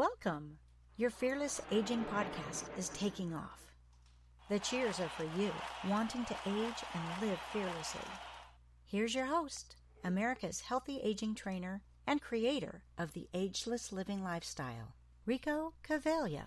Welcome. Your Fearless Aging podcast is taking off. The cheers are for you, wanting to age and live fearlessly. Here's your host, America's healthy aging trainer and creator of the ageless living lifestyle, Rico Caveglia.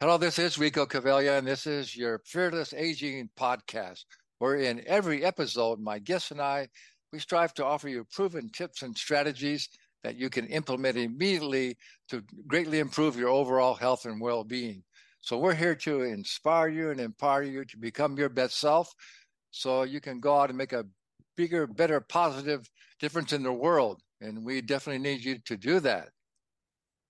Hello, this is Rico Caveglia, and this is your Fearless Aging podcast, where in every episode, my guests and I, we strive to offer you proven tips and strategies that you can implement immediately to greatly improve your overall health and well being. So, we're here to inspire you and empower you to become your best self so you can go out and make a bigger, better, positive difference in the world. And we definitely need you to do that.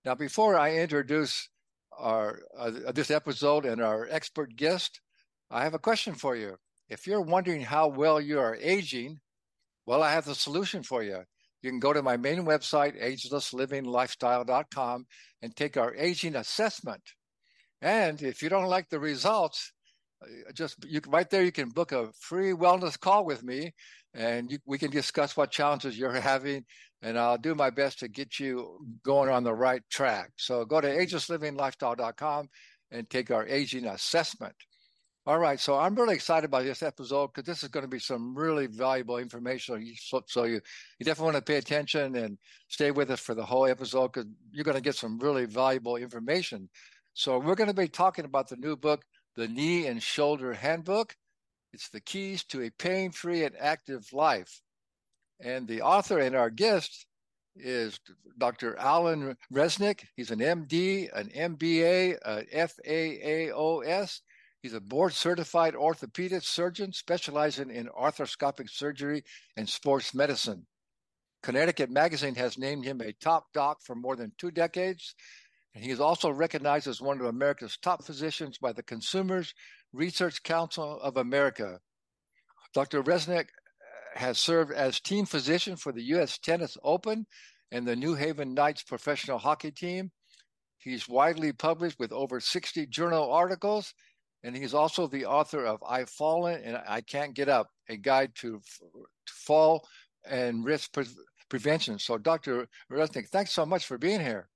Now, before I introduce our uh, this episode and our expert guest, I have a question for you. If you're wondering how well you are aging, well, I have the solution for you. You can go to my main website, agelesslivinglifestyle.com, and take our aging assessment. And if you don't like the results, uh, just you right there, you can book a free wellness call with me, and you, we can discuss what challenges you're having, and I'll do my best to get you going on the right track. So go to agelesslivinglifestyle.com and take our aging assessment. All right, so I'm really excited about this episode because this is going to be some really valuable information. So, so you, you definitely want to pay attention and stay with us for the whole episode because you're going to get some really valuable information. So we're going to be talking about the new book, The Knee and Shoulder Handbook. It's the keys to a pain-free and active life. And the author and our guest is Dr. Alan Reznik. He's an MD, an MBA, an FAAOS He's a board certified orthopedic surgeon specializing in arthroscopic surgery and sports medicine. Connecticut Magazine has named him a top doc for more than two decades. And he is also recognized as one of America's top physicians by the Consumers Research Council of America. Dr. Reznik uh, has served as team physician for the U.S. Tennis Open and the New Haven Knights professional hockey team. He's widely published with over 60 journal articles and he's also the author of I've Fallen and I Can't Get Up, a guide to, to fall and risk pre- prevention. So, Dr. Reznik, thanks so much for being here.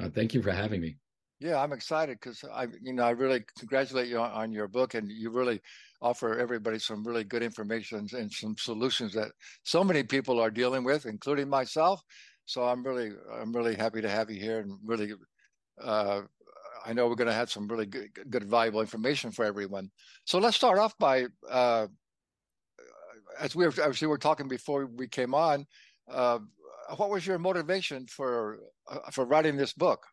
Uh, thank you for having me. Yeah, I'm excited because I, you know, I really congratulate you on, on, your book, and you really offer everybody some really good information and some solutions that so many people are dealing with, including myself. So I'm really, I'm really happy to have you here, and really uh, I know we're going to have some really good, good, valuable information for everyone. So let's start off by, uh, as we were, as we were talking before we came on, uh, what was your motivation for uh, for writing this book?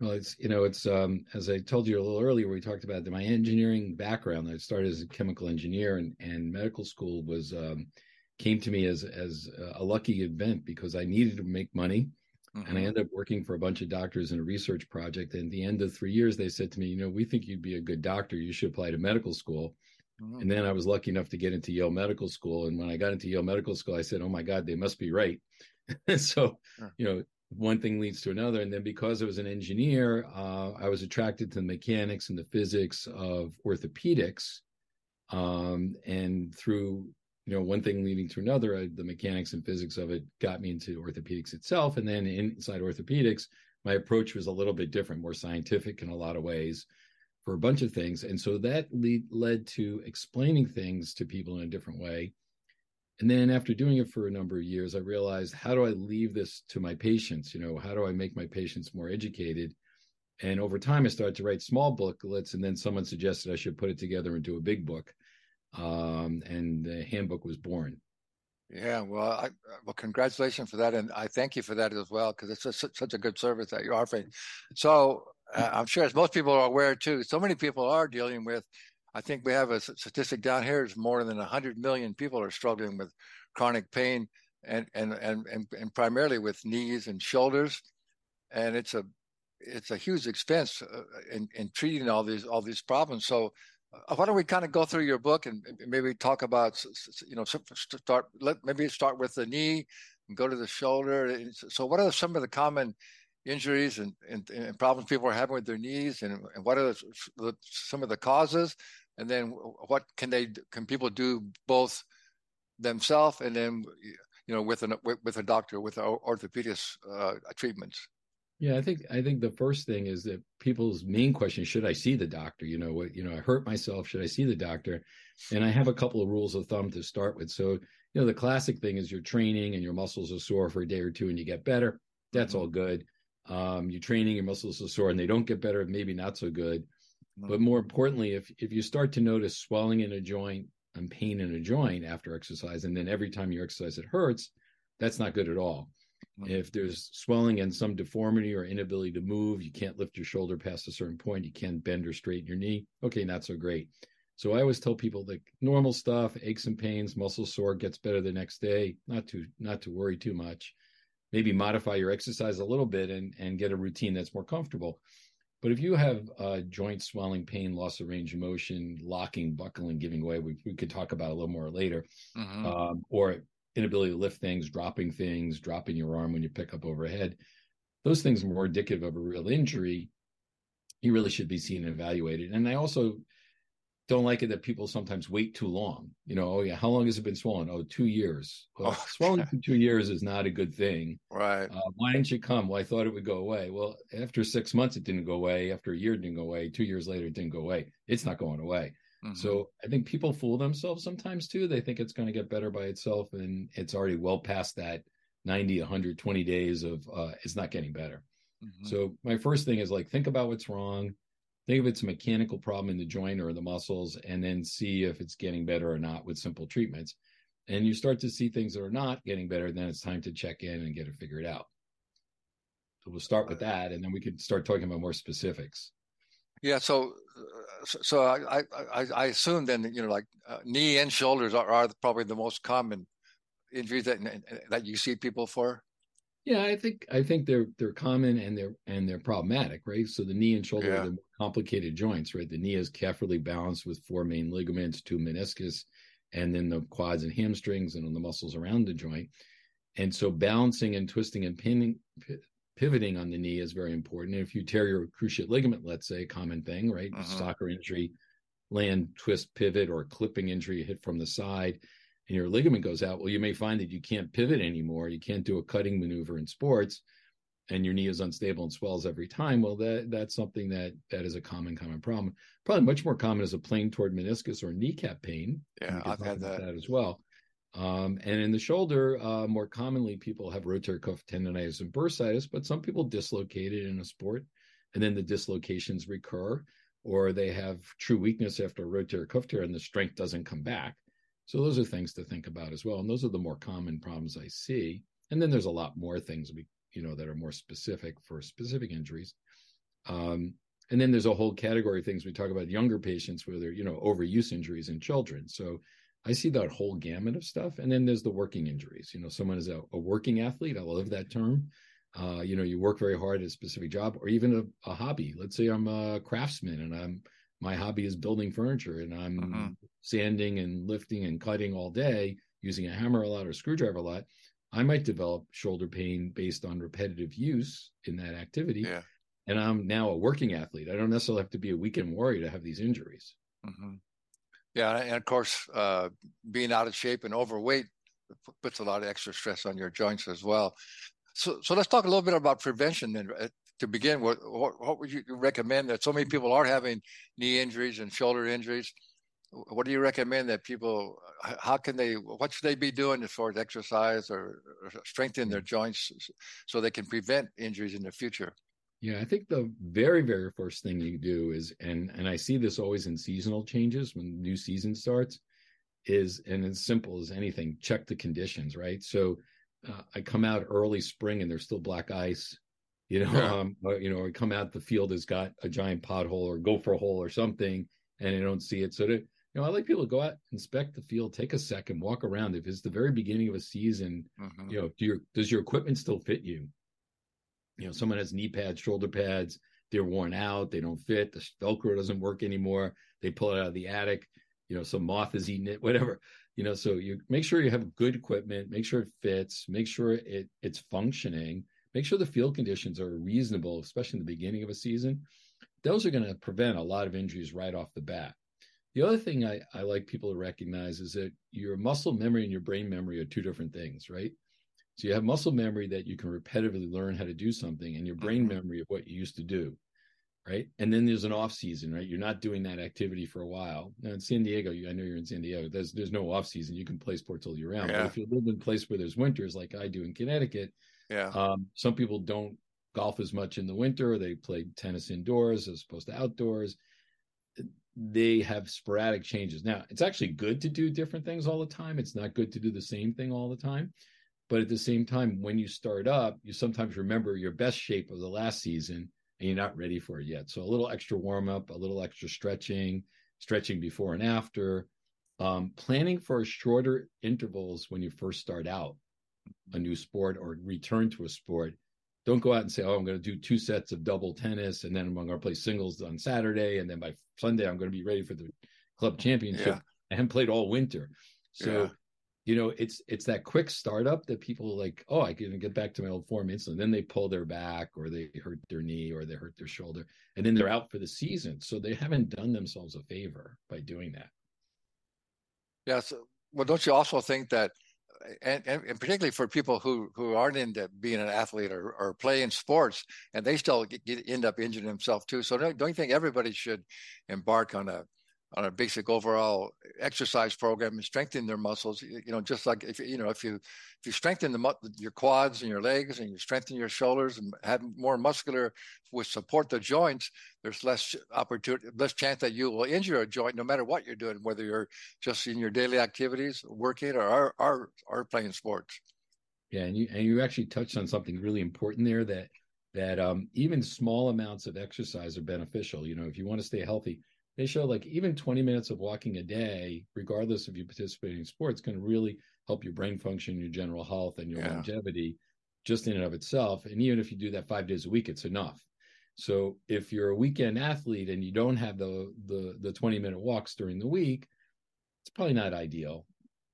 Well, it's you know it's um, as I told you a little earlier, we talked about my engineering background. I started as a chemical engineer, and and medical school was um, came to me as as a lucky event because I needed to make money Mm-hmm. And I mm-hmm. ended up working for a bunch of doctors in a research project. And at the end of three years, they said to me, you know, we think you'd be a good doctor. You should apply to medical school. Mm-hmm. And then I was lucky enough to get into Yale Medical School. And when I got into Yale Medical School, I said, oh my God, they must be right. so, sure. you know, one thing leads to another. And then because I was an engineer, uh, I was attracted to the mechanics and the physics of orthopedics. Um, and through you know, one thing leading to another, I, the mechanics and physics of it got me into orthopedics itself. And then inside orthopedics, my approach was a little bit different, more scientific in a lot of ways for a bunch of things. And so that lead, led to explaining things to people in a different way. And then after doing it for a number of years, I realized how do I leave this to my patients? You know, how do I make my patients more educated? And over time, I started to write small booklets, and then someone suggested I should put it together into a big book um, and the handbook was born. Yeah, well, I, well, congratulations for that, and I thank you for that as well because it's just such a good service that you're offering. So uh, I'm sure, as most people are aware too, so many people are dealing with. I think we have a statistic down here is more than 100 million people are struggling with chronic pain, and and and and, and primarily with knees and shoulders, and it's a it's a huge expense uh, in, in treating all these all these problems. So why don't we kind of go through your book and maybe talk about you know start let maybe start with the knee and go to the shoulder. So what are some of the common injuries and, and, and problems people are having with their knees? And, and what are the, some of the causes? And then what can they can people do both themselves and then you know, with an with, with a doctor with orthopedic uh, treatments? Yeah, I think I think the first thing is that people's main question: Should I see the doctor? You know, what you know, I hurt myself. Should I see the doctor? And I have a couple of rules of thumb to start with. So, you know, the classic thing is you're training and your muscles are sore for a day or two, and you get better. That's mm-hmm. all good. Um, you're training, your muscles are sore, and they don't get better. Maybe not so good. Mm-hmm. But more importantly, if if you start to notice swelling in a joint and pain in a joint after exercise, and then every time you exercise it hurts, that's not good at all. If there's swelling and some deformity or inability to move, you can't lift your shoulder past a certain point, you can't bend or straighten your knee. Okay, not so great. So I always tell people like normal stuff, aches and pains, muscle sore gets better the next day. Not to not to worry too much. Maybe modify your exercise a little bit and and get a routine that's more comfortable. But if you have uh, joint swelling, pain, loss of range of motion, locking, buckling, giving way, we, we could talk about a little more later, mm-hmm. um, or inability to lift things, dropping things, dropping your arm when you pick up overhead, those things are more indicative of a real injury. You really should be seen and evaluated. And I also don't like it that people sometimes wait too long. You know, oh yeah, how long has it been swollen? Oh, two years. Well, oh, swelling for two years is not a good thing. Right. Uh, why didn't you come? Well, I thought it would go away. Well, after six months, it didn't go away. After a year, it didn't go away. Two years later, it didn't go away. It's not going away. Mm-hmm. So I think people fool themselves sometimes too. They think it's going to get better by itself, and it's already well past that 90, 120 days of uh, it's not getting better. Mm-hmm. So my first thing is like think about what's wrong. Think if it's a mechanical problem in the joint or the muscles, and then see if it's getting better or not with simple treatments. And you start to see things that are not getting better, then it's time to check in and get it figured out. So we'll start with that, and then we can start talking about more specifics. Yeah, so so I, I I assume then you know like uh, knee and shoulders are, are probably the most common injuries that that you see people for. Yeah, I think I think they're they're common and they're and they're problematic, right? So the knee and shoulder yeah. are the more complicated joints, right? The knee is carefully balanced with four main ligaments, two meniscus, and then the quads and hamstrings and the muscles around the joint. And so balancing and twisting and pinning pivoting on the knee is very important. And if you tear your cruciate ligament, let's say, common thing, right? Uh-huh. Soccer injury, land twist pivot or clipping injury hit from the side and your ligament goes out, well, you may find that you can't pivot anymore. You can't do a cutting maneuver in sports and your knee is unstable and swells every time. Well, that that's something that that is a common, common problem. Probably much more common is a plain toward meniscus or kneecap pain. Yeah, I've had that. that as well. Um, and in the shoulder, uh, more commonly, people have rotator cuff tendonitis and bursitis, but some people dislocate it in a sport, and then the dislocations recur, or they have true weakness after rotator cuff tear and the strength doesn't come back. So those are things to think about as well, and those are the more common problems I see. And then there's a lot more things we, you know, that are more specific for specific injuries. Um, and then there's a whole category of things we talk about younger patients where they're, you know, overuse injuries in children. So I see that whole gamut of stuff. And then there's the working injuries. You know, someone is a, a working athlete. I love that term. Uh, you know, you work very hard at a specific job or even a, a, hobby. Let's say I'm a craftsman and I'm my hobby is building furniture and I'm uh-huh. sanding and lifting and cutting all day using a hammer a lot or screwdriver a lot. I might develop shoulder pain based on repetitive use in that activity. Yeah. And I'm now a working athlete. I don't necessarily have to be a weekend warrior to have these injuries. Mm-hmm. Yeah, and of course, uh, being out of shape and overweight puts a lot of extra stress on your joints as well. So, so let's talk a little bit about prevention then. Uh, to begin, what, what, what would you recommend that so many people are having knee injuries and shoulder injuries? What do you recommend that people? How can they? What should they be doing as far as exercise or, or strengthen their joints so they can prevent injuries in the future? Yeah, I think the very, very first thing you do is, and and I see this always in seasonal changes when new season starts, is and as simple as anything, check the conditions, right? So uh, I come out early spring and there's still black ice, you know, yeah. um, or, you know, or come out the field has got a giant pothole or gopher hole or something, and I don't see it. So to you know, I like people to go out, inspect the field, take a second, walk around. If it's the very beginning of a season, mm-hmm. you know, do your does your equipment still fit you? You know, someone has knee pads, shoulder pads, they're worn out, they don't fit, the Velcro doesn't work anymore, they pull it out of the attic, you know, some moth is eating it, whatever. You know, so you make sure you have good equipment, make sure it fits, make sure it it's functioning, make sure the field conditions are reasonable, especially in the beginning of a season. Those are going to prevent a lot of injuries right off the bat. The other thing I, I like people to recognize is that your muscle memory and your brain memory are two different things, right? So you have muscle memory that you can repetitively learn how to do something, and your brain mm-hmm. memory of what you used to do, right? And then there's an off season, right? You're not doing that activity for a while. Now in San Diego, I know you're in San Diego. There's there's no off season. You can play sports all year round. Yeah. But if you live in a place where there's winters, like I do in Connecticut, yeah, um, some people don't golf as much in the winter. They play tennis indoors as opposed to outdoors they have sporadic changes. Now, it's actually good to do different things all the time. It's not good to do the same thing all the time. But at the same time, when you start up, you sometimes remember your best shape of the last season and you're not ready for it yet. So a little extra warm up, a little extra stretching, stretching before and after, um, planning for shorter intervals when you first start out a new sport or return to a sport don't go out and say, "Oh, I'm going to do two sets of double tennis, and then I'm going to play singles on Saturday, and then by Sunday I'm going to be ready for the club championship." Yeah. I haven't played all winter, so yeah. You know it's it's that quick startup that people like. Oh, I can get back to my old form instantly. Then they pull their back, or they hurt their knee, or they hurt their shoulder, and then they're out for the season. So they haven't done themselves a favor by doing that. Yes. Well, don't you also think that and, and, particularly for people who, who aren't into being an athlete or, or playing sports and they still get, get, end up injuring themselves too. So don't, don't you think everybody should embark on a on a basic overall exercise program and strengthen their muscles. You know, just like if you know if you if you strengthen the your quads and your legs and you strengthen your shoulders and have more muscular with support the joints, there's less opportunity, less chance that you will injure a joint no matter what you're doing, whether you're just in your daily activities, working or are are, are playing sports. Yeah, and you and you actually touched on something really important there that that um, even small amounts of exercise are beneficial. You know, if you want to stay healthy, they show like even 20 minutes of walking a day, regardless if you participate in sports, can really help your brain function, your general health, and your yeah. longevity just in and of itself. And even if you do that five days a week, it's enough. So if you're a weekend athlete and you don't have the the the 20 minute walks during the week, it's probably not ideal,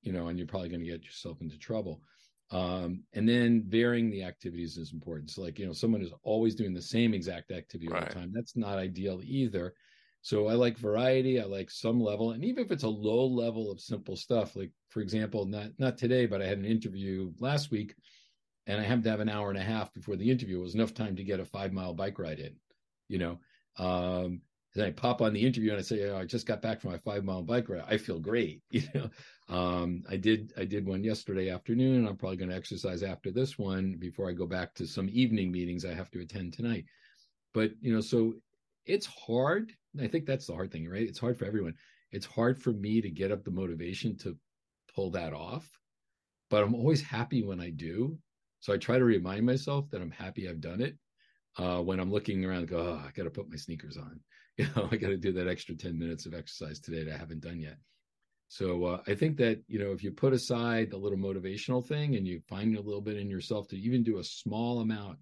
you know, and you're probably going to get yourself into trouble. Um, and then varying the activities is important. So like, you know, someone is always doing the same exact activity all the time. That's not ideal either. So I like variety. I like some level, and even if it's a low level of simple stuff, like for example, not not today, but I had an interview last week, and I have to have an hour and a half before the interview. It was enough time to get a five mile bike ride in, you know. Um, then I pop on the interview and I say, oh, I just got back from my five mile bike ride. I feel great, you know. Um, I did I did one yesterday afternoon. I'm probably going to exercise after this one before I go back to some evening meetings I have to attend tonight. But you know, so it's hard I think that's the hard thing, right? It's hard for everyone. It's hard for me to get up the motivation to pull that off, but I'm always happy when I do. So I try to remind myself that I'm happy I've done it. Uh, when I'm looking around, go, oh, I got to put my sneakers on. You know, I got to do that extra 10 minutes of exercise today that I haven't done yet. So uh, I think that you know if you put aside the little motivational thing and you find a little bit in yourself to even do a small amount,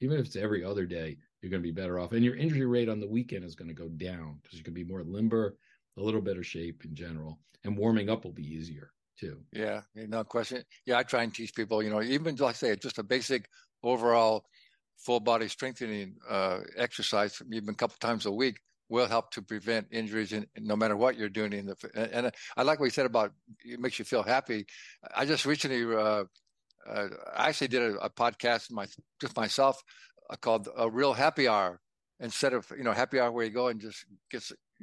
even if it's every other day, you're going to be better off. And your injury rate on the weekend is going to go down because you can be more limber, a little better shape in general, and warming up will be easier too. Yeah, no question. Yeah, I try and teach people, you know, even like I say, just a basic overall full body strengthening uh, exercise, even a couple times a week, will help to prevent injuries in, no matter what you're doing. In the and, and I like what you said about it makes you feel happy. I just recently. Uh, uh, I actually did a, a podcast my just myself called a real happy hour instead of you know happy hour where you go and just get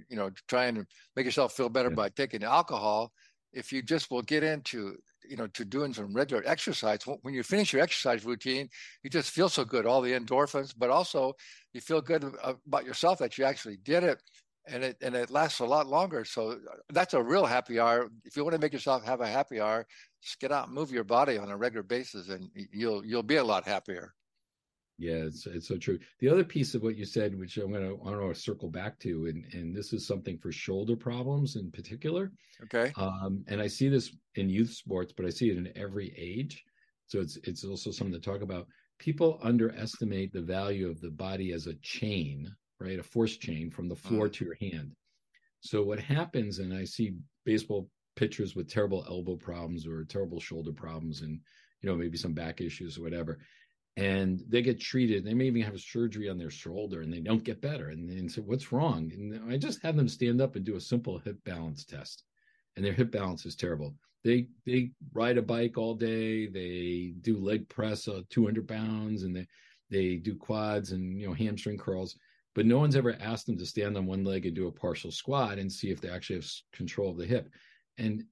you know try and make yourself feel better yeah. by taking alcohol. If you just will get into you know to doing some regular exercise when you finish your exercise routine you just feel so good all the endorphins but also you feel good about yourself that you actually did it and it and it lasts a lot longer. So uh, that's a real happy hour. If you want to make yourself have a happy hour just get out and move your body on a regular basis and you'll you'll be a lot happier yeah, it's it's so true. The other piece of what you said, which I'm gonna I want to circle back to, and and this is something for shoulder problems in particular. Okay. Um, and I see this in youth sports, but I see it in every age. So it's it's also something to talk about. People underestimate the value of the body as a chain, right? A force chain from the floor mm. to your hand. So what happens, and I see baseball pitchers with terrible elbow problems or terrible shoulder problems, and you know maybe some back issues or whatever and they get treated. They may even have a surgery on their shoulder and they don't get better. And then say, What's wrong? And I just have them stand up and do a simple hip balance test. And their hip balance is terrible. They they ride a bike all day, they do leg press uh, 200 pounds, and they they do quads and you know hamstring curls. But no one's ever asked them to stand on one leg and do a partial squat and see if they actually have control of the hip. And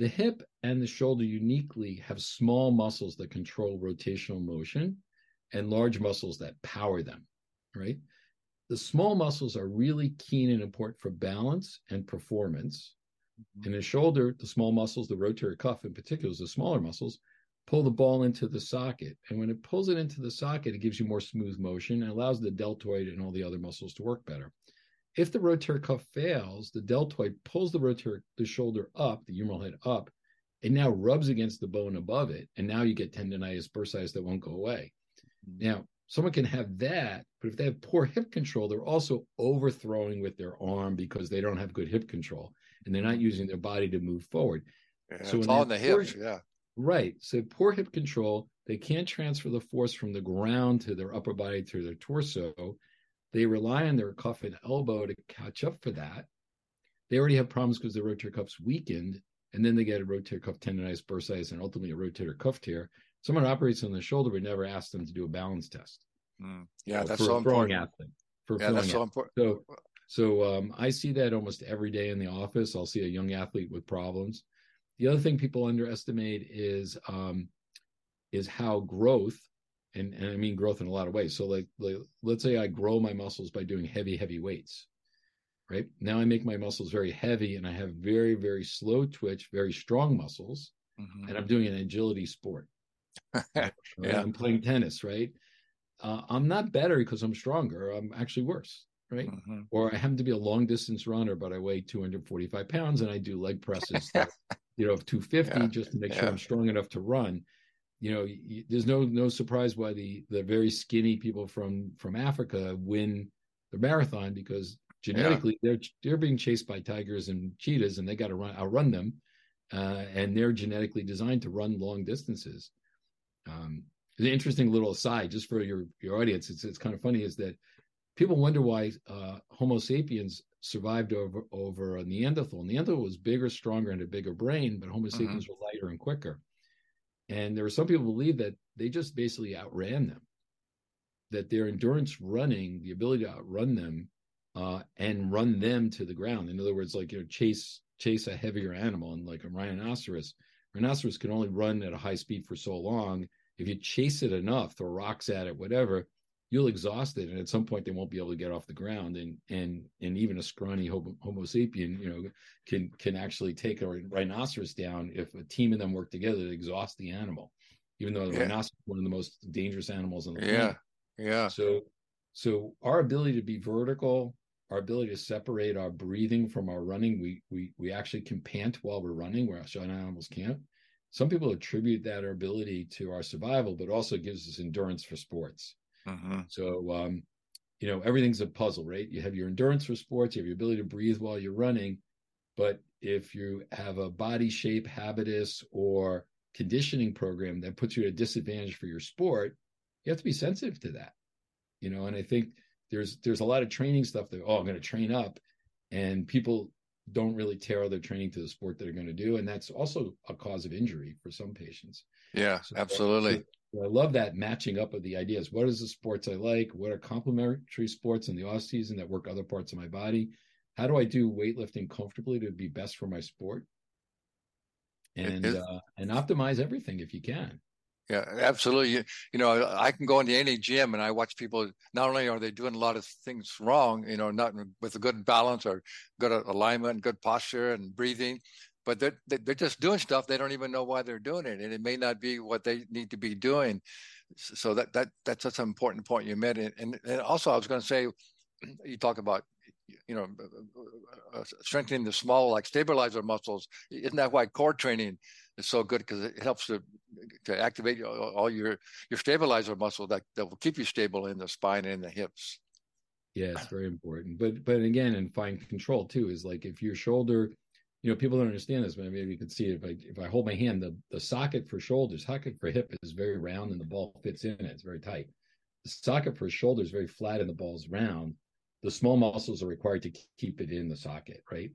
the hip and the shoulder uniquely have small muscles that control rotational motion and large muscles that power them, right? The small muscles are really keen and important for balance and performance. Mm-hmm. In the shoulder, the small muscles, the rotator cuff in particular, the smaller muscles, pull the ball into the socket. And when it pulls it into the socket, it gives you more smooth motion and allows the deltoid and all the other muscles to work better. If the rotator cuff fails, the deltoid pulls the rotator, the shoulder up, the humeral head up, and now rubs against the bone above it. And now you get tendonitis bursitis that won't go away. Mm-hmm. Now, someone can have that, but if they have poor hip control, they're also overthrowing with their arm because they don't have good hip control and they're not using their body to move forward. Yeah, so it's all in the hips, yeah. Right. So poor hip control, they can't transfer the force from the ground to their upper body to their torso. They rely on their cuff and elbow to catch up for that. They already have problems because the rotator cuff's weakened, and then they get a rotator cuff tendonitis, bursitis, and ultimately a rotator cuff tear. Someone operates on the shoulder would never ask them to do a balance test. Mm. Yeah, that's so important. Athlete, for yeah, that's so important. So, so um, I see that almost every day in the office. I'll see a young athlete with problems. The other thing people underestimate is um, is how growth and, and I mean growth in a lot of ways. So like, like let's say I grow my muscles by doing heavy, heavy weights. Right. Now I make my muscles very heavy and I have very, very slow twitch, very strong muscles. Mm-hmm. And I'm doing an agility sport. yeah. I'm playing tennis, right? Uh, I'm not better because I'm stronger. I'm actually worse, right? Mm-hmm. Or I happen to be a long distance runner, but I weigh 245 pounds and I do leg presses, that, you know, of 250 yeah. just to make yeah. sure I'm strong enough to run you know there's no no surprise why the the very skinny people from from africa win the marathon because genetically yeah. they're they're being chased by tigers and cheetahs and they got to run outrun them uh, and they're genetically designed to run long distances um, an interesting little aside just for your your audience it's it's kind of funny is that people wonder why uh, homo sapiens survived over over a neanderthal neanderthal was bigger stronger and a bigger brain but homo sapiens mm-hmm. were lighter and quicker and there are some people believe that they just basically outran them, that their endurance running, the ability to outrun them uh, and run them to the ground. In other words, like, you know, chase chase a heavier animal and like a rhinoceros. Rhinoceros can only run at a high speed for so long. If you chase it enough, throw rocks at it, whatever, you'll exhaust it, and at some point they won't be able to get off the ground. And and and even a scrawny Homo, homo sapien, you know, can can actually take a rhinoceros down if a team of them work together to exhaust the animal. Even though the yeah. rhinoceros is one of the most dangerous animals on the world. yeah. planet. Yeah. So so our ability to be vertical, our ability to separate our breathing from our running, we we we actually can pant while we're running, where other animals can't. Some people attribute that our ability to our survival, but also gives us endurance for sports. Mm-hmm. So, um, you know, everything's a puzzle, right? You have your endurance for sports, you have your ability to breathe while you're running. But if you have a body shape, habitus, or conditioning program that puts you at a disadvantage for your sport, you have to be sensitive to that. You know, and I think there's there's a lot of training stuff that oh I'm going to train up, and people don't really tailor their training to the sport that they're going to do, and that's also a cause of injury for some patients. Yeah, so, absolutely. I love that matching up of the ideas. What is the sports I like? What are complementary sports in the off season that work other parts of my body? How do I do weightlifting comfortably to be best for my sport? And uh, and optimize everything if you can. Yeah, absolutely. You, you, know, I can go into any gym and I watch people. Not only are they doing a lot of things wrong, you know, not with a good balance or good alignment, good posture and breathing, but they're they're just doing stuff they don't even know why they're doing it, and it may not be what they need to be doing. So that that that's such an important point you made, and and also I was going to say, you talk about you know uh, strengthening the small like stabilizer muscles. Isn't that why core training is so good because it helps to to activate all your your stabilizer muscle that that will keep you stable in the spine and the hips. Yeah, it's very important. But but again, and fine control too is like if your shoulder you know, people don't understand this, but maybe you can see it if I if I hold my hand, the, the socket for shoulders, socket for hip is very round and the ball fits in it. It's very tight. The socket for shoulder is very flat and the ball's round. The small muscles are required to keep it in the socket, right?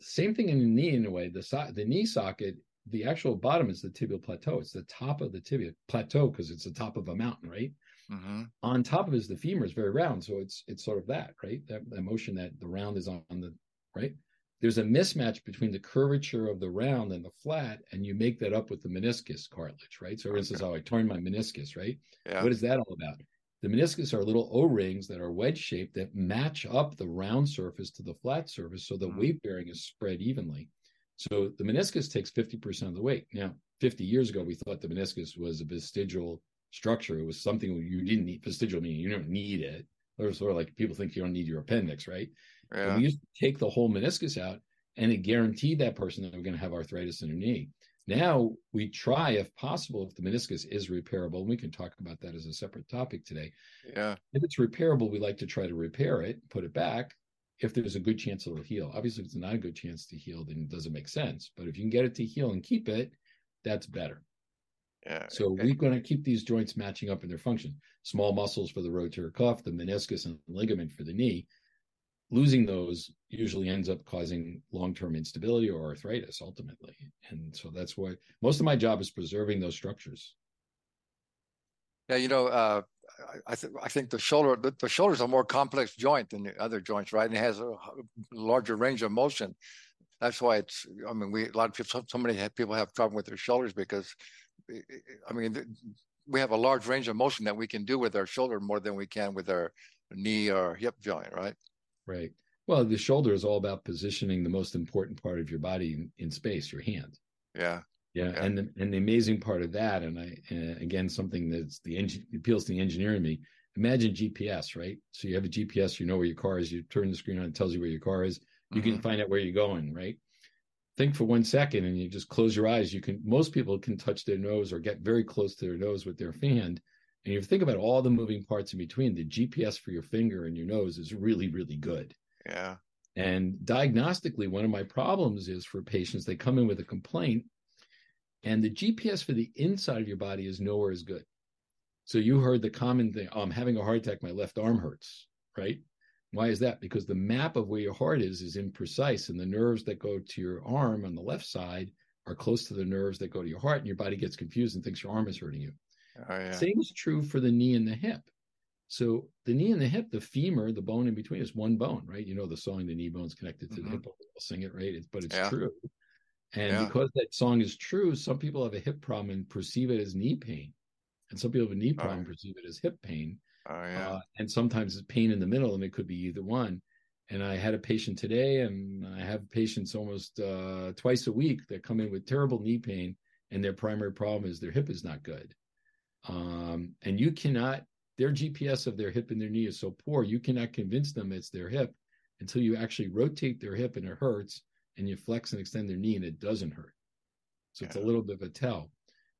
Same thing in the knee in a way. The so- the knee socket, the actual bottom is the tibial plateau. It's the top of the tibia plateau because it's the top of a mountain, right? Mm-hmm. On top of it is the femur is very round, so it's it's sort of that, right? That, that motion that the round is on the right. There's a mismatch between the curvature of the round and the flat, and you make that up with the meniscus cartilage, right? So, for instance, how I torn my meniscus, right? Yeah. What is that all about? The meniscus are little O rings that are wedge shaped that match up the round surface to the flat surface so the mm-hmm. weight bearing is spread evenly. So the meniscus takes 50% of the weight. Now, 50 years ago, we thought the meniscus was a vestigial structure. It was something you didn't need, vestigial meaning you don't need it. Or sort of like people think you don't need your appendix, right? Yeah. we used to take the whole meniscus out and it guaranteed that person that we're going to have arthritis in their knee. Now we try, if possible, if the meniscus is repairable, and we can talk about that as a separate topic today. Yeah. If it's repairable, we like to try to repair it, put it back. If there's a good chance it'll heal. Obviously, if it's not a good chance to heal, then it doesn't make sense. But if you can get it to heal and keep it, that's better. Yeah. So we're going to keep these joints matching up in their function. Small muscles for the rotator cuff, the meniscus and ligament for the knee losing those usually ends up causing long-term instability or arthritis ultimately. And so that's why most of my job is preserving those structures. Yeah you know uh, I, th- I think the shoulder the, the shoulder is a more complex joint than the other joints right? And it has a larger range of motion. That's why it's i mean we a lot of people so, so many people have trouble with their shoulders because i mean we have a large range of motion that we can do with our shoulder more than we can with our knee or hip joint right Right. Well, the shoulder is all about positioning the most important part of your body in, in space, your hand. Yeah. Yeah, yeah. and the, and the amazing part of that, and I uh, again something that's the engine appeals to the engineer in me. Imagine GPS, right? So you have a GPS, you know where your car is. You turn the screen on, it tells you where your car is. You mm-hmm. can find out where you're going, right? Think for one second, and you just close your eyes. You can. Most people can touch their nose or get very close to their nose with their hand, and you think about all the moving parts in between, the GPS for your finger and your nose is really, really good. Yeah. And diagnostically, one of my problems is for patients, they come in with a complaint, and the GPS for the inside of your body is nowhere as good. So you heard the common thing, oh, I'm having a heart attack, my left arm hurts, right? Why is that? Because the map of where your heart is is imprecise, and the nerves that go to your arm on the left side are close to the nerves that go to your heart, and your body gets confused and thinks your arm is hurting you. Oh, yeah. Same is true for the knee and the hip. So the knee and the hip, the femur, the bone in between is one bone, right? You know the song, the knee bone's connected to mm-hmm. the hip. I'll sing it, right? It's, but it's yeah. true. And yeah. because that song is true, some people have a hip problem and perceive it as knee pain. And some people have a knee oh, problem, oh. perceive it as hip pain. Oh, yeah. Uh, and sometimes it's pain in the middle, and it could be either one. And I had a patient today, and I have patients almost uh, twice a week that come in with terrible knee pain, and their primary problem is their hip is not good. Um, and you cannot, their GPS of their hip and their knee is so poor, you cannot convince them it's their hip until you actually rotate their hip and it hurts, and you flex and extend their knee and it doesn't hurt. So yeah. it's a little bit of a tell.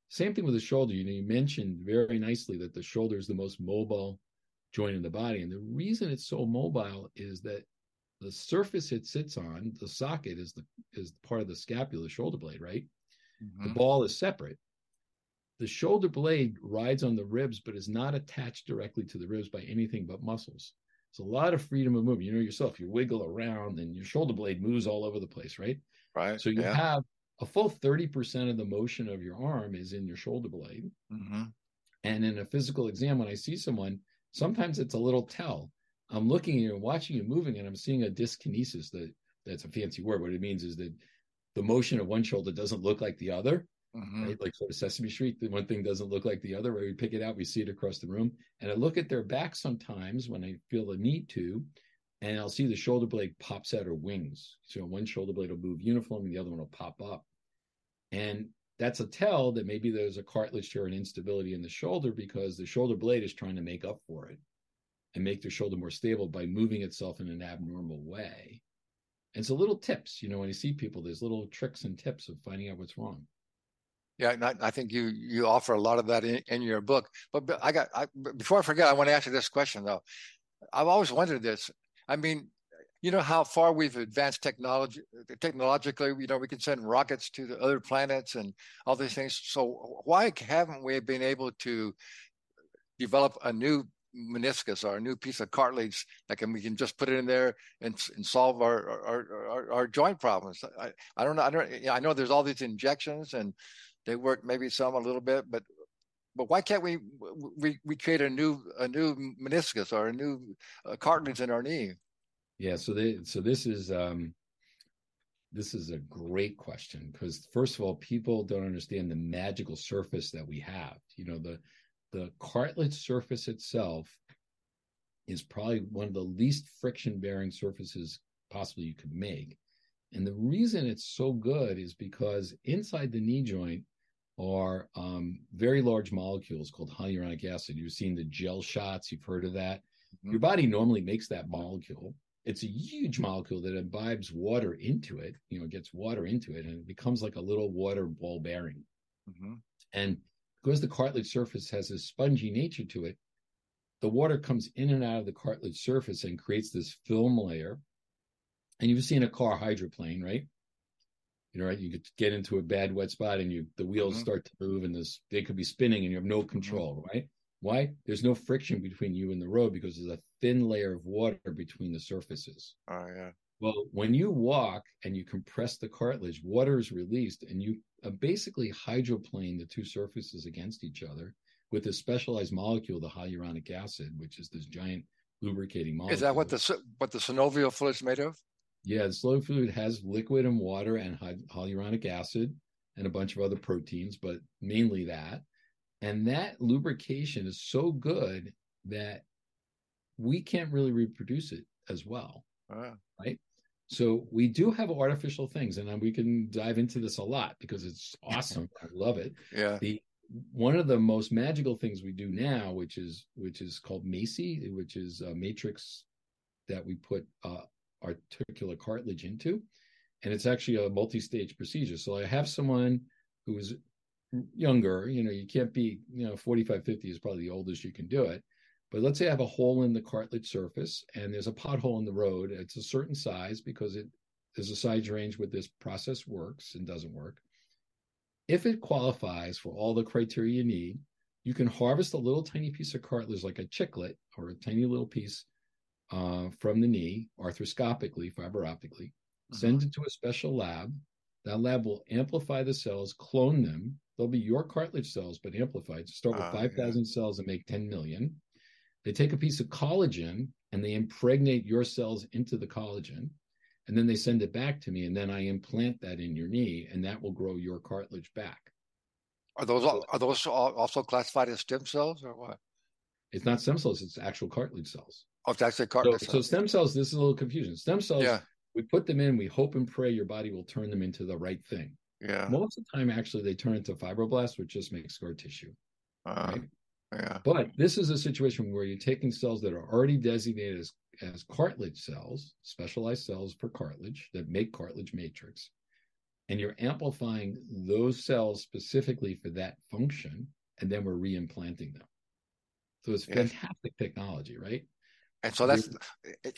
Same thing with the shoulder. You know, you mentioned very nicely that the shoulder is the most mobile joint in the body. And the reason it's so mobile is that the surface it sits on, the socket is the is part of the scapula, shoulder blade, right? Mm-hmm. The ball is separate. The shoulder blade rides on the ribs, but is not attached directly to the ribs by anything but muscles. It's a lot of freedom of movement. You know yourself, you wiggle around and your shoulder blade moves all over the place, right? Right. So you yeah. have a full 30% of the motion of your arm is in your shoulder blade. Mm-hmm. And in a physical exam, when I see someone, sometimes it's a little tell. I'm looking at you and watching you moving, and I'm seeing a dyskinesis. That that's a fancy word. What it means is that the motion of one shoulder doesn't look like the other. Mm-hmm. Right? Like sort of Sesame Street, the one thing doesn't look like the other. Where we pick it out, we see it across the room, and I look at their back sometimes when I feel the need to, and I'll see the shoulder blade pops out or wings. So one shoulder blade will move uniform, and the other one will pop up, and that's a tell that maybe there's a cartilage tear and instability in the shoulder because the shoulder blade is trying to make up for it and make the shoulder more stable by moving itself in an abnormal way. And so little tips, you know, when you see people, there's little tricks and tips of finding out what's wrong. Yeah, I think you you offer a lot of that in, in your book. But, but I got I, before I forget, I want to ask you this question though. I've always wondered this. I mean, you know how far we've advanced technology technologically you know we can send rockets to the other planets and all these things so why haven't we been able to develop a new meniscus or a new piece of cartilage that can we can just put it in there and, and solve our our, our our joint problems I, I don't know i don't i know there's all these injections and they work maybe some a little bit but but why can't we we, we create a new a new meniscus or a new uh, cartilage in our knee yeah, so they so this is um this is a great question because first of all, people don't understand the magical surface that we have. You know, the the cartilage surface itself is probably one of the least friction bearing surfaces possibly you could make. And the reason it's so good is because inside the knee joint are um, very large molecules called hyaluronic acid. You've seen the gel shots, you've heard of that. Mm-hmm. Your body normally makes that molecule it's a huge molecule that imbibes water into it, you know, gets water into it, and it becomes like a little water ball bearing. Mm-hmm. And because the cartilage surface has a spongy nature to it, the water comes in and out of the cartilage surface and creates this film layer. And you've seen a car hydroplane, right? You know, right? You could get into a bad wet spot and you the wheels mm-hmm. start to move and this they could be spinning and you have no mm-hmm. control, mm-hmm. right? Why? There's no friction between you and the road because there's a thin layer of water between the surfaces. Oh, yeah. Well, when you walk and you compress the cartilage, water is released and you uh, basically hydroplane the two surfaces against each other with a specialized molecule, the hyaluronic acid, which is this giant lubricating molecule. Is that what the what the synovial fluid is made of? Yeah, the synovial fluid has liquid and water and hyaluronic acid and a bunch of other proteins, but mainly that. And that lubrication is so good that we can't really reproduce it as well. Ah. Right. So we do have artificial things, and we can dive into this a lot because it's awesome. I love it. Yeah. The one of the most magical things we do now, which is which is called MACI, which is a matrix that we put uh, articular cartilage into, and it's actually a multi-stage procedure. So I have someone who is younger, you know, you can't be, you know, 45, 50 is probably the oldest you can do it. But let's say I have a hole in the cartilage surface and there's a pothole in the road. It's a certain size because it there's a size range where this process works and doesn't work. If it qualifies for all the criteria you need, you can harvest a little tiny piece of cartilage like a chiclet or a tiny little piece uh, from the knee arthroscopically, fiber optically, mm-hmm. send it to a special lab. That lab will amplify the cells, clone them, They'll be your cartilage cells, but amplified. Start with uh, ah, 5,000 yeah. cells and make 10 million. They take a piece of collagen and they impregnate your cells into the collagen. And then they send it back to me. And then I implant that in your knee and that will grow your cartilage back. Are those are those also classified as stem cells or what? It's not stem cells, it's actual cartilage cells. Oh, it's actually cartilage so, cells. So stem cells, this is a little confusion. Stem cells, yeah. we put them in, we hope and pray your body will turn them into the right thing. Yeah. Most of the time, actually, they turn into fibroblasts, which just makes scar tissue. Uh, right? Yeah. But this is a situation where you're taking cells that are already designated as, as cartilage cells, specialized cells for cartilage that make cartilage matrix, and you're amplifying those cells specifically for that function, and then we're reimplanting them. So it's fantastic technology, right? And so that's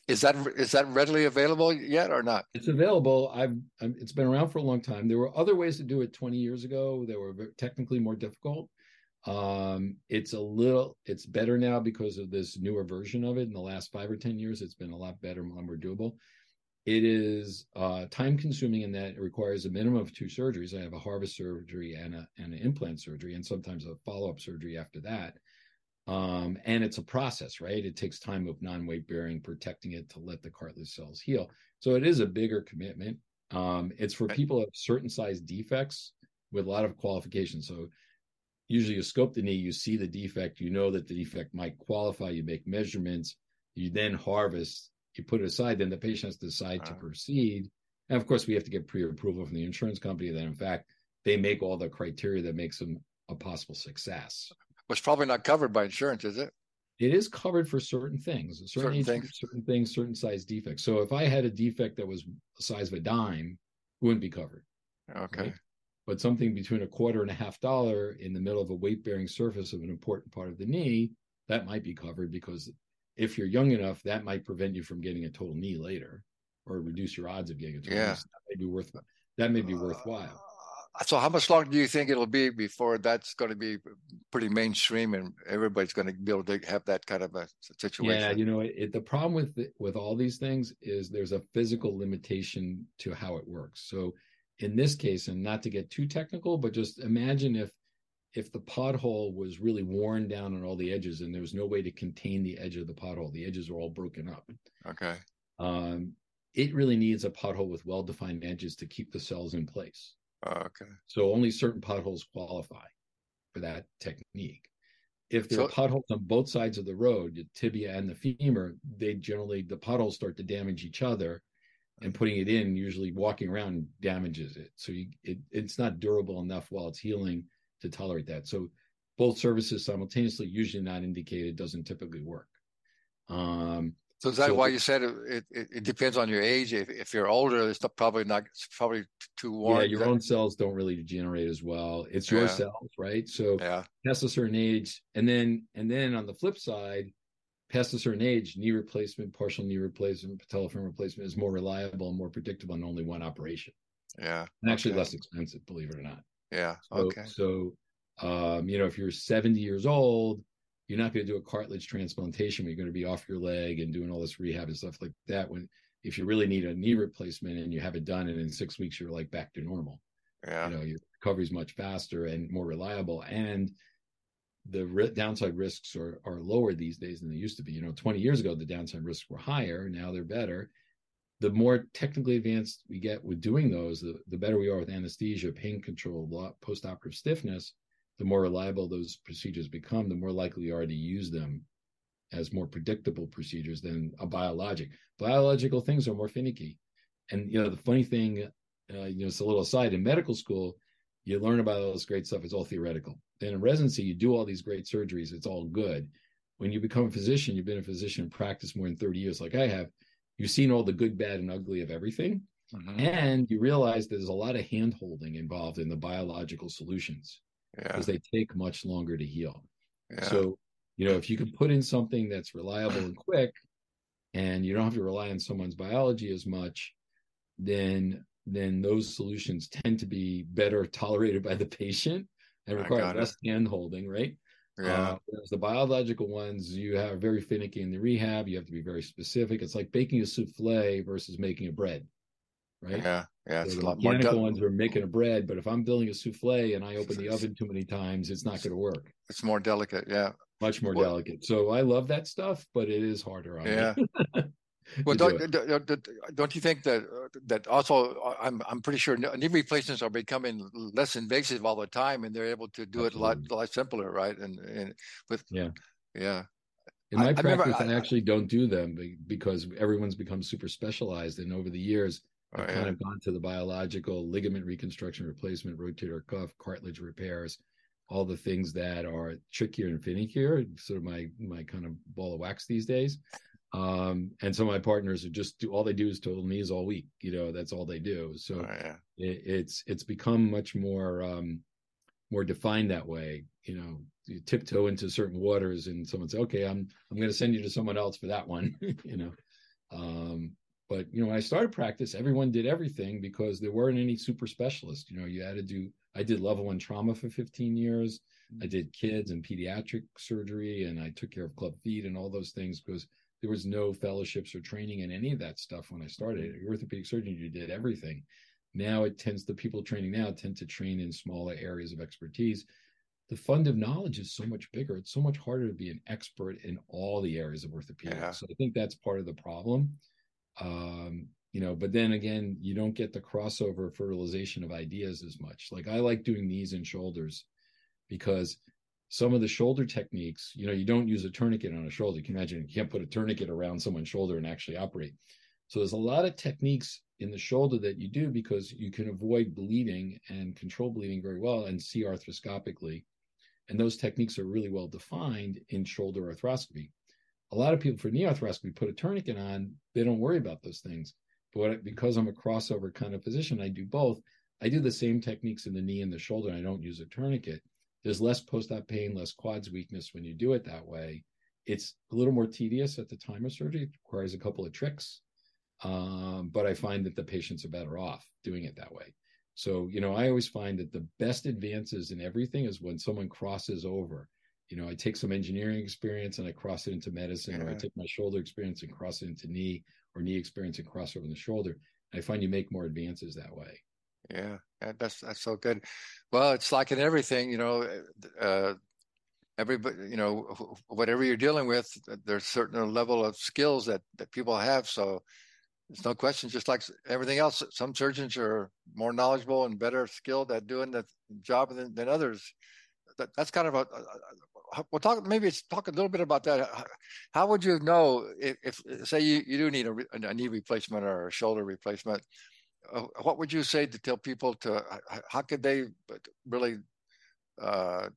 is that is that readily available yet or not? It's available. I've, I've, it's been around for a long time. There were other ways to do it 20 years ago. They were technically more difficult. Um, it's a little it's better now because of this newer version of it. In the last five or 10 years, it's been a lot better, and more doable. It is uh, time consuming in that it requires a minimum of two surgeries. I have a harvest surgery and a and an implant surgery, and sometimes a follow up surgery after that um, and it's a process, right? It takes time of non-weight bearing, protecting it to let the cartilage cells heal. So it is a bigger commitment. Um, it's for people of certain size defects with a lot of qualifications. So usually you scope the knee, you see the defect, you know that the defect might qualify, you make measurements, you then harvest, you put it aside, then the patient has to decide uh-huh. to proceed. And of course, we have to get pre-approval from the insurance company that in fact they make all the criteria that makes them a possible success was probably not covered by insurance, is it? It is covered for certain things, certain, certain age, things, certain things, certain size defects. So if I had a defect that was the size of a dime, it wouldn't be covered. Okay. Right? But something between a quarter and a half dollar in the middle of a weight bearing surface of an important part of the knee, that might be covered because if you're young enough, that might prevent you from getting a total knee later. or reduce your odds of getting a total Yeah. That may be worth that may be worthwhile. So how much longer do you think it'll be before that's going to be pretty mainstream and everybody's going to be able to have that kind of a situation? Yeah, you know, it, the problem with with all these things is there's a physical limitation to how it works. So in this case, and not to get too technical, but just imagine if if the pothole was really worn down on all the edges and there was no way to contain the edge of the pothole, the edges are all broken up. Okay. Um, it really needs a pothole with well-defined edges to keep the cells in place. Okay. So only certain potholes qualify for that technique. If there So- are potholes on both sides of the road, the tibia and the femur, they generally the potholes start to damage each other, and putting it in usually walking around damages it. So you, it, it's not durable enough while it's healing to tolerate that. So both services simultaneously, usually not indicated, doesn't typically work. Um, So is that So why you said it, it, it depends on your age? If, if you're older, it's probably not, it's probably too warm. yeah, your own cells don't really degenerate as well. It's your Yeah. cells, right? So Yeah. past a certain age, and then and then on the flip side, past a certain age, knee replacement, partial knee replacement, patellofemoral replacement is more reliable and more predictable in only one operation, Yeah. and actually Okay. less expensive, believe it or not. Yeah. So, Okay. So, um, you know, if you're 70 years old, you're not going to do a cartilage transplantation. Where you're going to be off your leg and doing all this rehab and stuff like that. When if you really need a knee replacement and you have it done, and in six weeks you're like back to normal Yeah. you know your recovery is much faster and more reliable and the ri- downside risks are, are lower these days than they used to be you know 20 years ago the downside risks were higher now they're better the more technically advanced we get with doing those the, the better we are with anesthesia pain control post-operative stiffness the more reliable those procedures become the more likely you are to use them as more predictable procedures than a biologic biological things are more finicky and you know the funny thing uh, you know, it's a little aside in medical school, you learn about all this great stuff. It's all theoretical. Then in residency, you do all these great surgeries. It's all good. When you become a physician, you've been a physician in practice more than 30 years, like I have. You've seen all the good, bad, and ugly of everything. Mhm. And you realize there's a lot of hand holding involved in the biological solutions Yeah. because they take much longer to heal. Yeah. So, you know, if you can put in something that's reliable and quick, and you don't have to rely on someone's biology as much, then then those solutions tend to be better tolerated by the patient and require it. less hand holding, right? yeah. Uh, whereas the biological ones, you have very finicky in the rehab. You have to be very specific. It's like baking a souffle versus making a bread, right? yeah. Yeah. So a lot more. mechanical ones are making a bread, but if I'm building a souffle and I open the oven too many times, it's not going to work. It's more delicate. Yeah. Much more Well- delicate. So I love that stuff, but it is harder on Yeah. me. Well, do don't, don't, don't- don't you think that that also? I'm I'm pretty sure knee replacements are becoming less invasive all the time, and they're able to do it a lot Absolutely. lot simpler, right? And and with Yeah. yeah, In my I- I remember practice, I, I- actually don't do them because everyone's become super specialized. And over the years, Oh, I've yeah. kind of gone to the biological ligament reconstruction, replacement, rotator cuff, cartilage repairs, all the things that are trickier and finickier. Sort of my my kind of ball of wax these days. Um, and some of my partners are just do all they do is total knees all week. You know, that's all they do. So Oh, yeah. it, it's it's become much more um more defined that way you know you tiptoe into certain waters and someone say okay i'm i'm going to send you to someone else for that one you know um but you know when i started practice everyone did everything because there weren't any super specialists. You know you had to do i did level one trauma for 15 years. I did kids and pediatric surgery and i took care of club feet and all those things because there was no fellowships or training in any of that stuff when i started. Mm-hmm. Orthopedic surgeon you did everything. Now it tends the people training now tend to train in smaller areas of expertise. The fund of knowledge is so much bigger. It's so much harder to be an expert in all the areas of orthopedics. Yeah. so i think that's part of the problem um you know but then again you don't get the crossover fertilization of ideas as much like i like doing knees and shoulders because some of the shoulder techniques you know you don't use a tourniquet on a shoulder you can imagine you can't put a tourniquet around someone's shoulder and actually operate so there's a lot of techniques in the shoulder that you do because you can avoid bleeding and control bleeding very well and see arthroscopically. And those techniques are really well defined in shoulder arthroscopy. A lot of people for knee arthroscopy put a tourniquet on, they don't worry about those things. But because I'm a crossover kind of physician, I do both. I do the same techniques in the knee and the shoulder, and I don't use a tourniquet. There's less post-op pain, less quads weakness when you do it that way. It's a little more tedious at the time of surgery. It requires a couple of tricks um, but I find that the patients are better off doing it that way. So, you know, I always find that the best advances in everything is when someone crosses over. You know, I take some engineering experience and I cross it into medicine, yeah. or I take my shoulder experience and cross it into knee, or knee experience and cross over in the shoulder. I find you make more advances that way. Yeah, that's that's so good. Well, it's like in everything, you know, uh, everybody, you know, whatever you're dealing with, there's certain level of skills that that people have. So there's no question. Just like everything else, some surgeons are more knowledgeable and better skilled at doing the job than, than others. That, that's kind of a, a, we'll talk maybe it's talk a little bit about that. How would you know if, if say you, you do need a, a knee replacement or a shoulder replacement? Uh, what would you say to tell people to how could they really uh,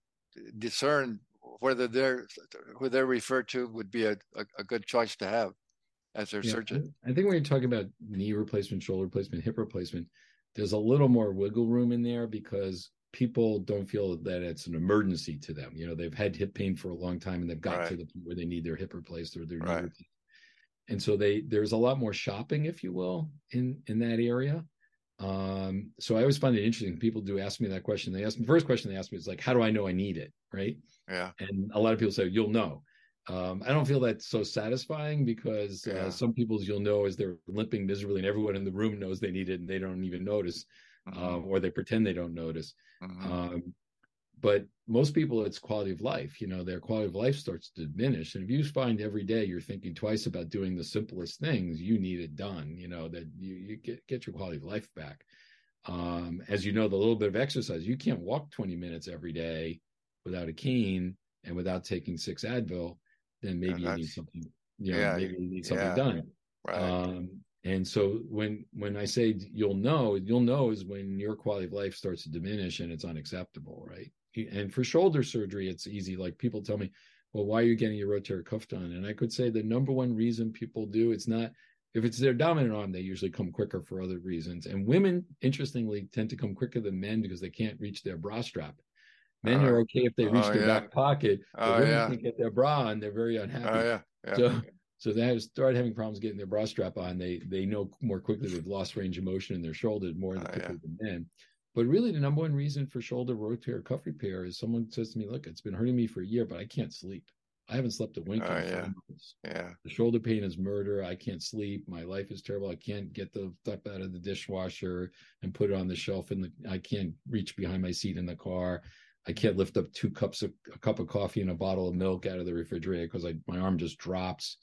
discern whether they're who they're referred to would be a, a, a good choice to have as their yeah, surgeon. I think when you're talking about knee replacement, shoulder replacement, hip replacement, there's a little more wiggle room in there because people don't feel that it's an emergency to them. You know, they've had hip pain for a long time and they've got right. to the point where they need their hip replaced or their right. knee replaced. And so they there's a lot more shopping, if you will, in in that area. Um, so I always find it interesting. People do ask me that question. They ask me the first question they ask me is like, how do I know I need it? Right. Yeah. And a lot of people say, you'll know. Um, I don't feel that so satisfying because uh, yeah. uh, some people's you'll know as they're limping miserably and everyone in the room knows they need it and they don't even notice, mm-hmm. um, or they pretend they don't notice. Mm-hmm. Um, but most people, it's quality of life. You know, their quality of life starts to diminish. And if you find every day you're thinking twice about doing the simplest things, you need it done. You know that you you get get your quality of life back. Um, as you know, the little bit of exercise, you can't walk 20 minutes every day without a cane and without taking six Advil then maybe you need something. You know, yeah, maybe you need something yeah, done. Right. Um, and so when when I say you'll know, you'll know is when your quality of life starts to diminish and it's unacceptable, right? And for shoulder surgery, it's easy. Like people tell me, well, why are you getting your rotator cuff done? And I could say the number one reason people do it's not if it's their dominant arm, they usually come quicker for other reasons. And women, interestingly, tend to come quicker than men because they can't reach their bra strap. Men uh, are okay if they reach oh, their yeah. back pocket, but oh, women yeah. can't get their bra and They're very unhappy. Oh, yeah. yeah. So, so they started having problems getting their bra strap on. They they know more quickly they've lost range of motion in their shoulder more oh, quickly than men. But really, the number one reason for shoulder rotator cuff repair is someone says to me, "Look, it's been hurting me for a year, but I can't sleep. I haven't slept a wink oh, yeah. Yeah. The shoulder pain is murder. I can't sleep. My life is terrible. I can't get the stuff out of the dishwasher and put it on the shelf and I can't reach behind my seat in the car. I can't lift up two cups of a cup of coffee and a bottle of milk out of the refrigerator because my arm just drops.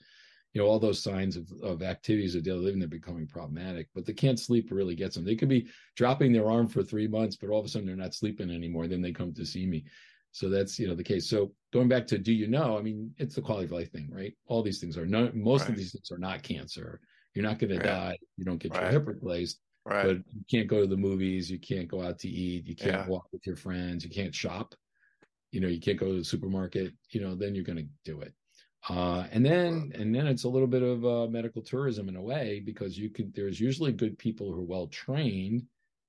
You know, all those signs of, of activities of daily living that are becoming problematic. But the can't sleep really gets them. They could be dropping their arm for three months, but all of a sudden they're not sleeping anymore. Then they come to see me. So that's you know the case. So going back to do you know? I mean, it's the quality of life thing, right? All these things are not. Most right. of these things are not cancer. You're not going to die. You don't get right. your hip replaced. Right. But you can't go to the movies. You can't go out to eat. You can't yeah. walk with your friends. You can't shop. You know, you can't go to the supermarket. You know, then you're going to do it. Uh, and then and then it's a little bit of uh, medical tourism in a way because you can. There's usually good people who are well trained,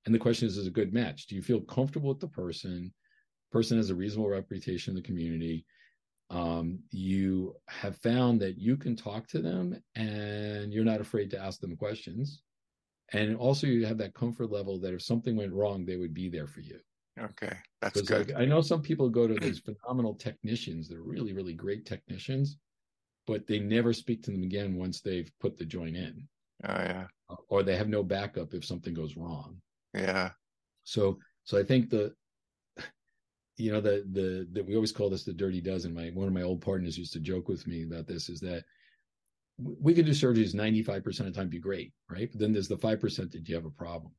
and the question is, is a good match? Do you feel comfortable with the person? Person has a reasonable reputation in the community. Um, you have found that you can talk to them and you're not afraid to ask them questions and also you have that comfort level that if something went wrong they would be there for you okay that's good like, i know some people go to these phenomenal technicians they're really really great technicians but they never speak to them again once they've put the joint in oh yeah or they have no backup if something goes wrong yeah so so i think the you know the the that we always call this the dirty dozen my one of my old partners used to joke with me about this is that we can do surgeries 95% of the time be great, right? But then there's the 5% that you have a problem.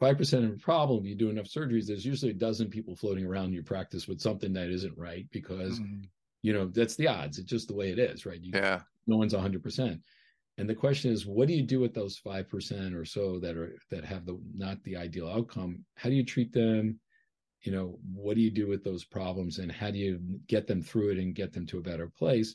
5% of a problem, you do enough surgeries, there's usually a dozen people floating around in your practice with something that isn't right because, mm-hmm. You know, that's the odds. It's just the way it is, right? You, yeah. No one's 100%. And the question is, what do you do with those 5% or so that are, that have the, not the ideal outcome? How do you treat them? You know, what do you do with those problems and how do you get them through it and get them to a better place?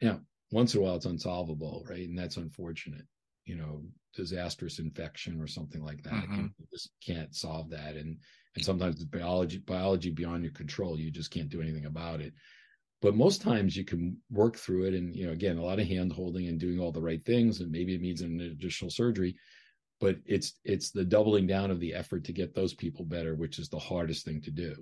Now, once in a while it's unsolvable, right? And that's unfortunate. You know, disastrous infection or something like that. Mm-hmm. You just can't solve that. And and sometimes it's biology biology beyond your control. You just can't do anything about it. But most times you can work through it and you know again a lot of hand holding and doing all the right things and maybe it needs an additional surgery but it's it's the doubling down of the effort to get those people better which is the hardest thing to do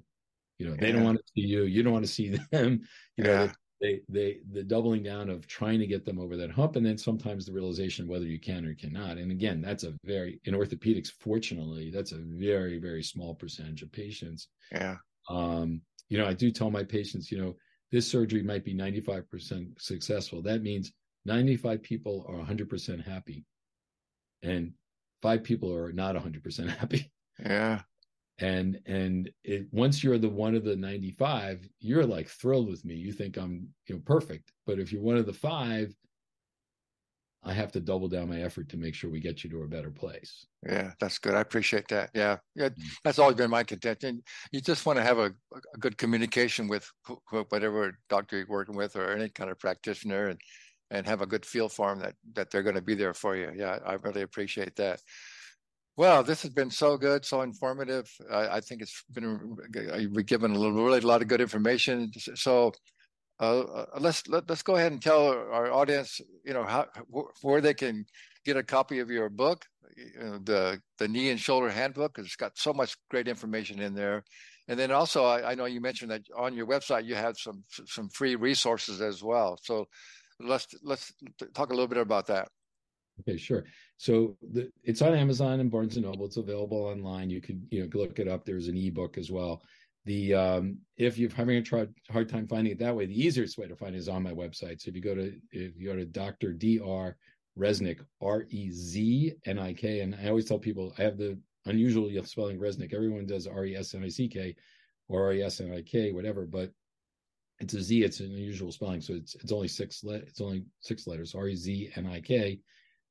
you know yeah. they don't want to see you you don't want to see them you know yeah. they they the doubling down of trying to get them over that hump and then sometimes the realization whether you can or cannot and again that's a very in orthopedics fortunately that's a very very small percentage of patients yeah um you know i do tell my patients you know this surgery might be 95% successful. That means 95 people are 100% happy and five people are not 100% happy. Yeah. And and it once you're the one of the 95 you're like thrilled with me. You think i'm you know perfect. But if you're one of the five i have to double down my effort to make sure we get you to a better place yeah that's good i appreciate that yeah yeah mm-hmm. that's always been my contention you just want to have a, a good communication with whatever doctor you're working with or any kind of practitioner and and have a good feel for them that that they're going to be there for you yeah i really appreciate that well, this has been so good, so informative. I, I think it's been we've given a little, really a lot of good information. So uh, uh, let's let, us let us go ahead and tell our audience, you know, how where they can get a copy of your book, you know, the the knee and shoulder handbook. It's got so much great information in there. And then also, I, I know you mentioned that on your website you have some some free resources as well. So let's let's talk a little bit about that. Okay, sure. So the, it's on Amazon and Barnes and Noble. It's available online. You can you know look it up. There's an ebook as well. The um, if you're having a try, hard time finding it that way, the easiest way to find it is on my website. So if you go to if you go to Dr. Dr. Reznik R E Z N I K, and I always tell people I have the unusual spelling Reznik. Everyone does R E S N I C K or R E S N I K, whatever, but it's a Z. It's an unusual spelling, so it's it's only six let it's only six letters R E Z N I K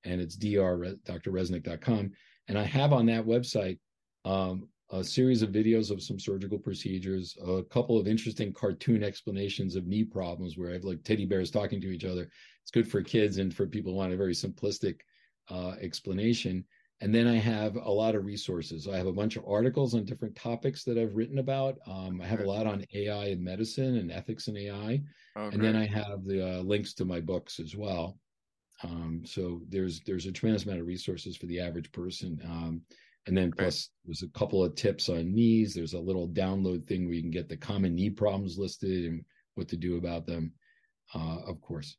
and it's dr drreznik.com. And I have on that website um, a series of videos of some surgical procedures, a couple of interesting cartoon explanations of knee problems where I have like teddy bears talking to each other. It's good for kids and for people who want a very simplistic uh, explanation. And then I have a lot of resources. I have a bunch of articles on different topics that I've written about. Um, I have a lot on AI and medicine and ethics in AI. And then I have the uh, links to my books as well. Um, so there's there's a tremendous amount of resources for the average person. Um, and then plus there's a couple of tips on knees. There's a little download thing where you can get the common knee problems listed and what to do about them. Uh, of course.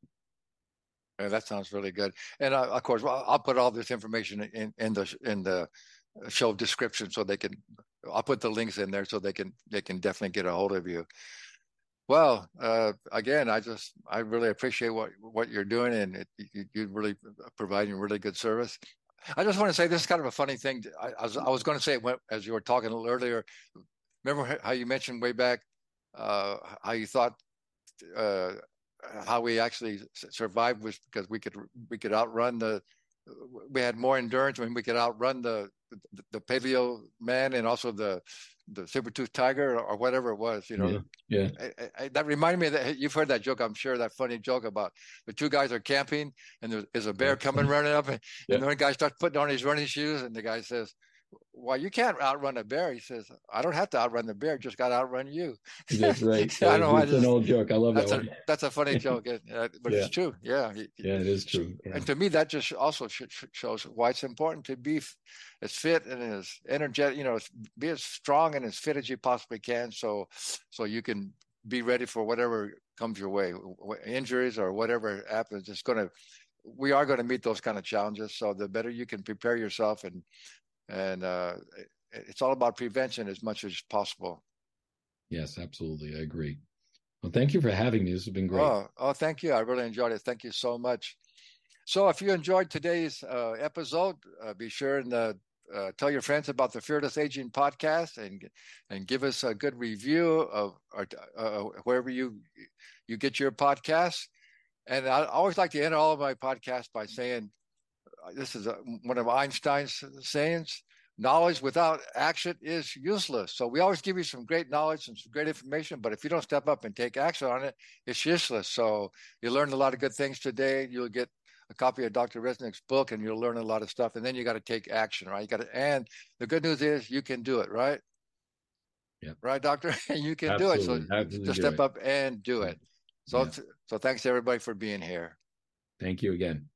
Yeah, that sounds really good. And uh, of course, well, I'll put all this information in, in the in the show description so they can. I'll put the links in there so they can they can definitely get a hold of you. Well, uh, again, I just I really appreciate what what you're doing, and it, you, you're really providing really good service. I just want to say this is kind of a funny thing. I, I was I was going to say it as you were talking a little earlier. Remember how you mentioned way back uh, how you thought uh, how we actually survived was because we could we could outrun the we had more endurance when we could outrun the the, the paleo man and also the the saber tooth tiger or, whatever it was, you know. Yeah. yeah. I, I, that reminded me that you've heard that joke, I'm sure, that funny joke about the two guys are camping and there's a bear coming running up, and, yeah. and the one guy starts putting on his running shoes, and the guy says, well, you can't outrun a bear. He says, I don't have to outrun the bear, just got to outrun you. That's right. I know. It's an old joke. I love that's that a, one. That's a funny joke, uh, but yeah. it's true. Yeah. Yeah, it is true. Yeah. And to me, that just also shows why it's important to be as fit and as energetic, you know, be as strong and as fit as you possibly can. So, so you can be ready for whatever comes your way, injuries or whatever happens. It's going to, we are going to meet those kind of challenges. So the better you can prepare yourself and and uh, it's all about prevention as much as possible. Yes, absolutely, I agree. Well, thank you for having me. This has been great. Oh, oh thank you. I really enjoyed it. Thank you so much. So, if you enjoyed today's uh, episode, uh, be sure and uh, uh, tell your friends about the Fearless Aging podcast and and give us a good review of our, uh, wherever you you get your podcast. And I always like to end all of my podcasts by saying, this is a, one of Einstein's sayings knowledge without action is useless. So we always give you some great knowledge and some great information, but if you don't step up and take action on it, it's useless. So you learned a lot of good things today. You'll get a copy of Dr. Reznik's book and you'll learn a lot of stuff. And then you got to take action, right? You got to, and the good news is you can do it, right? Yeah. Right, doctor? And you can Absolutely. do it. So Absolutely just step up and do it. So, yeah. so thanks everybody for being here. Thank you again.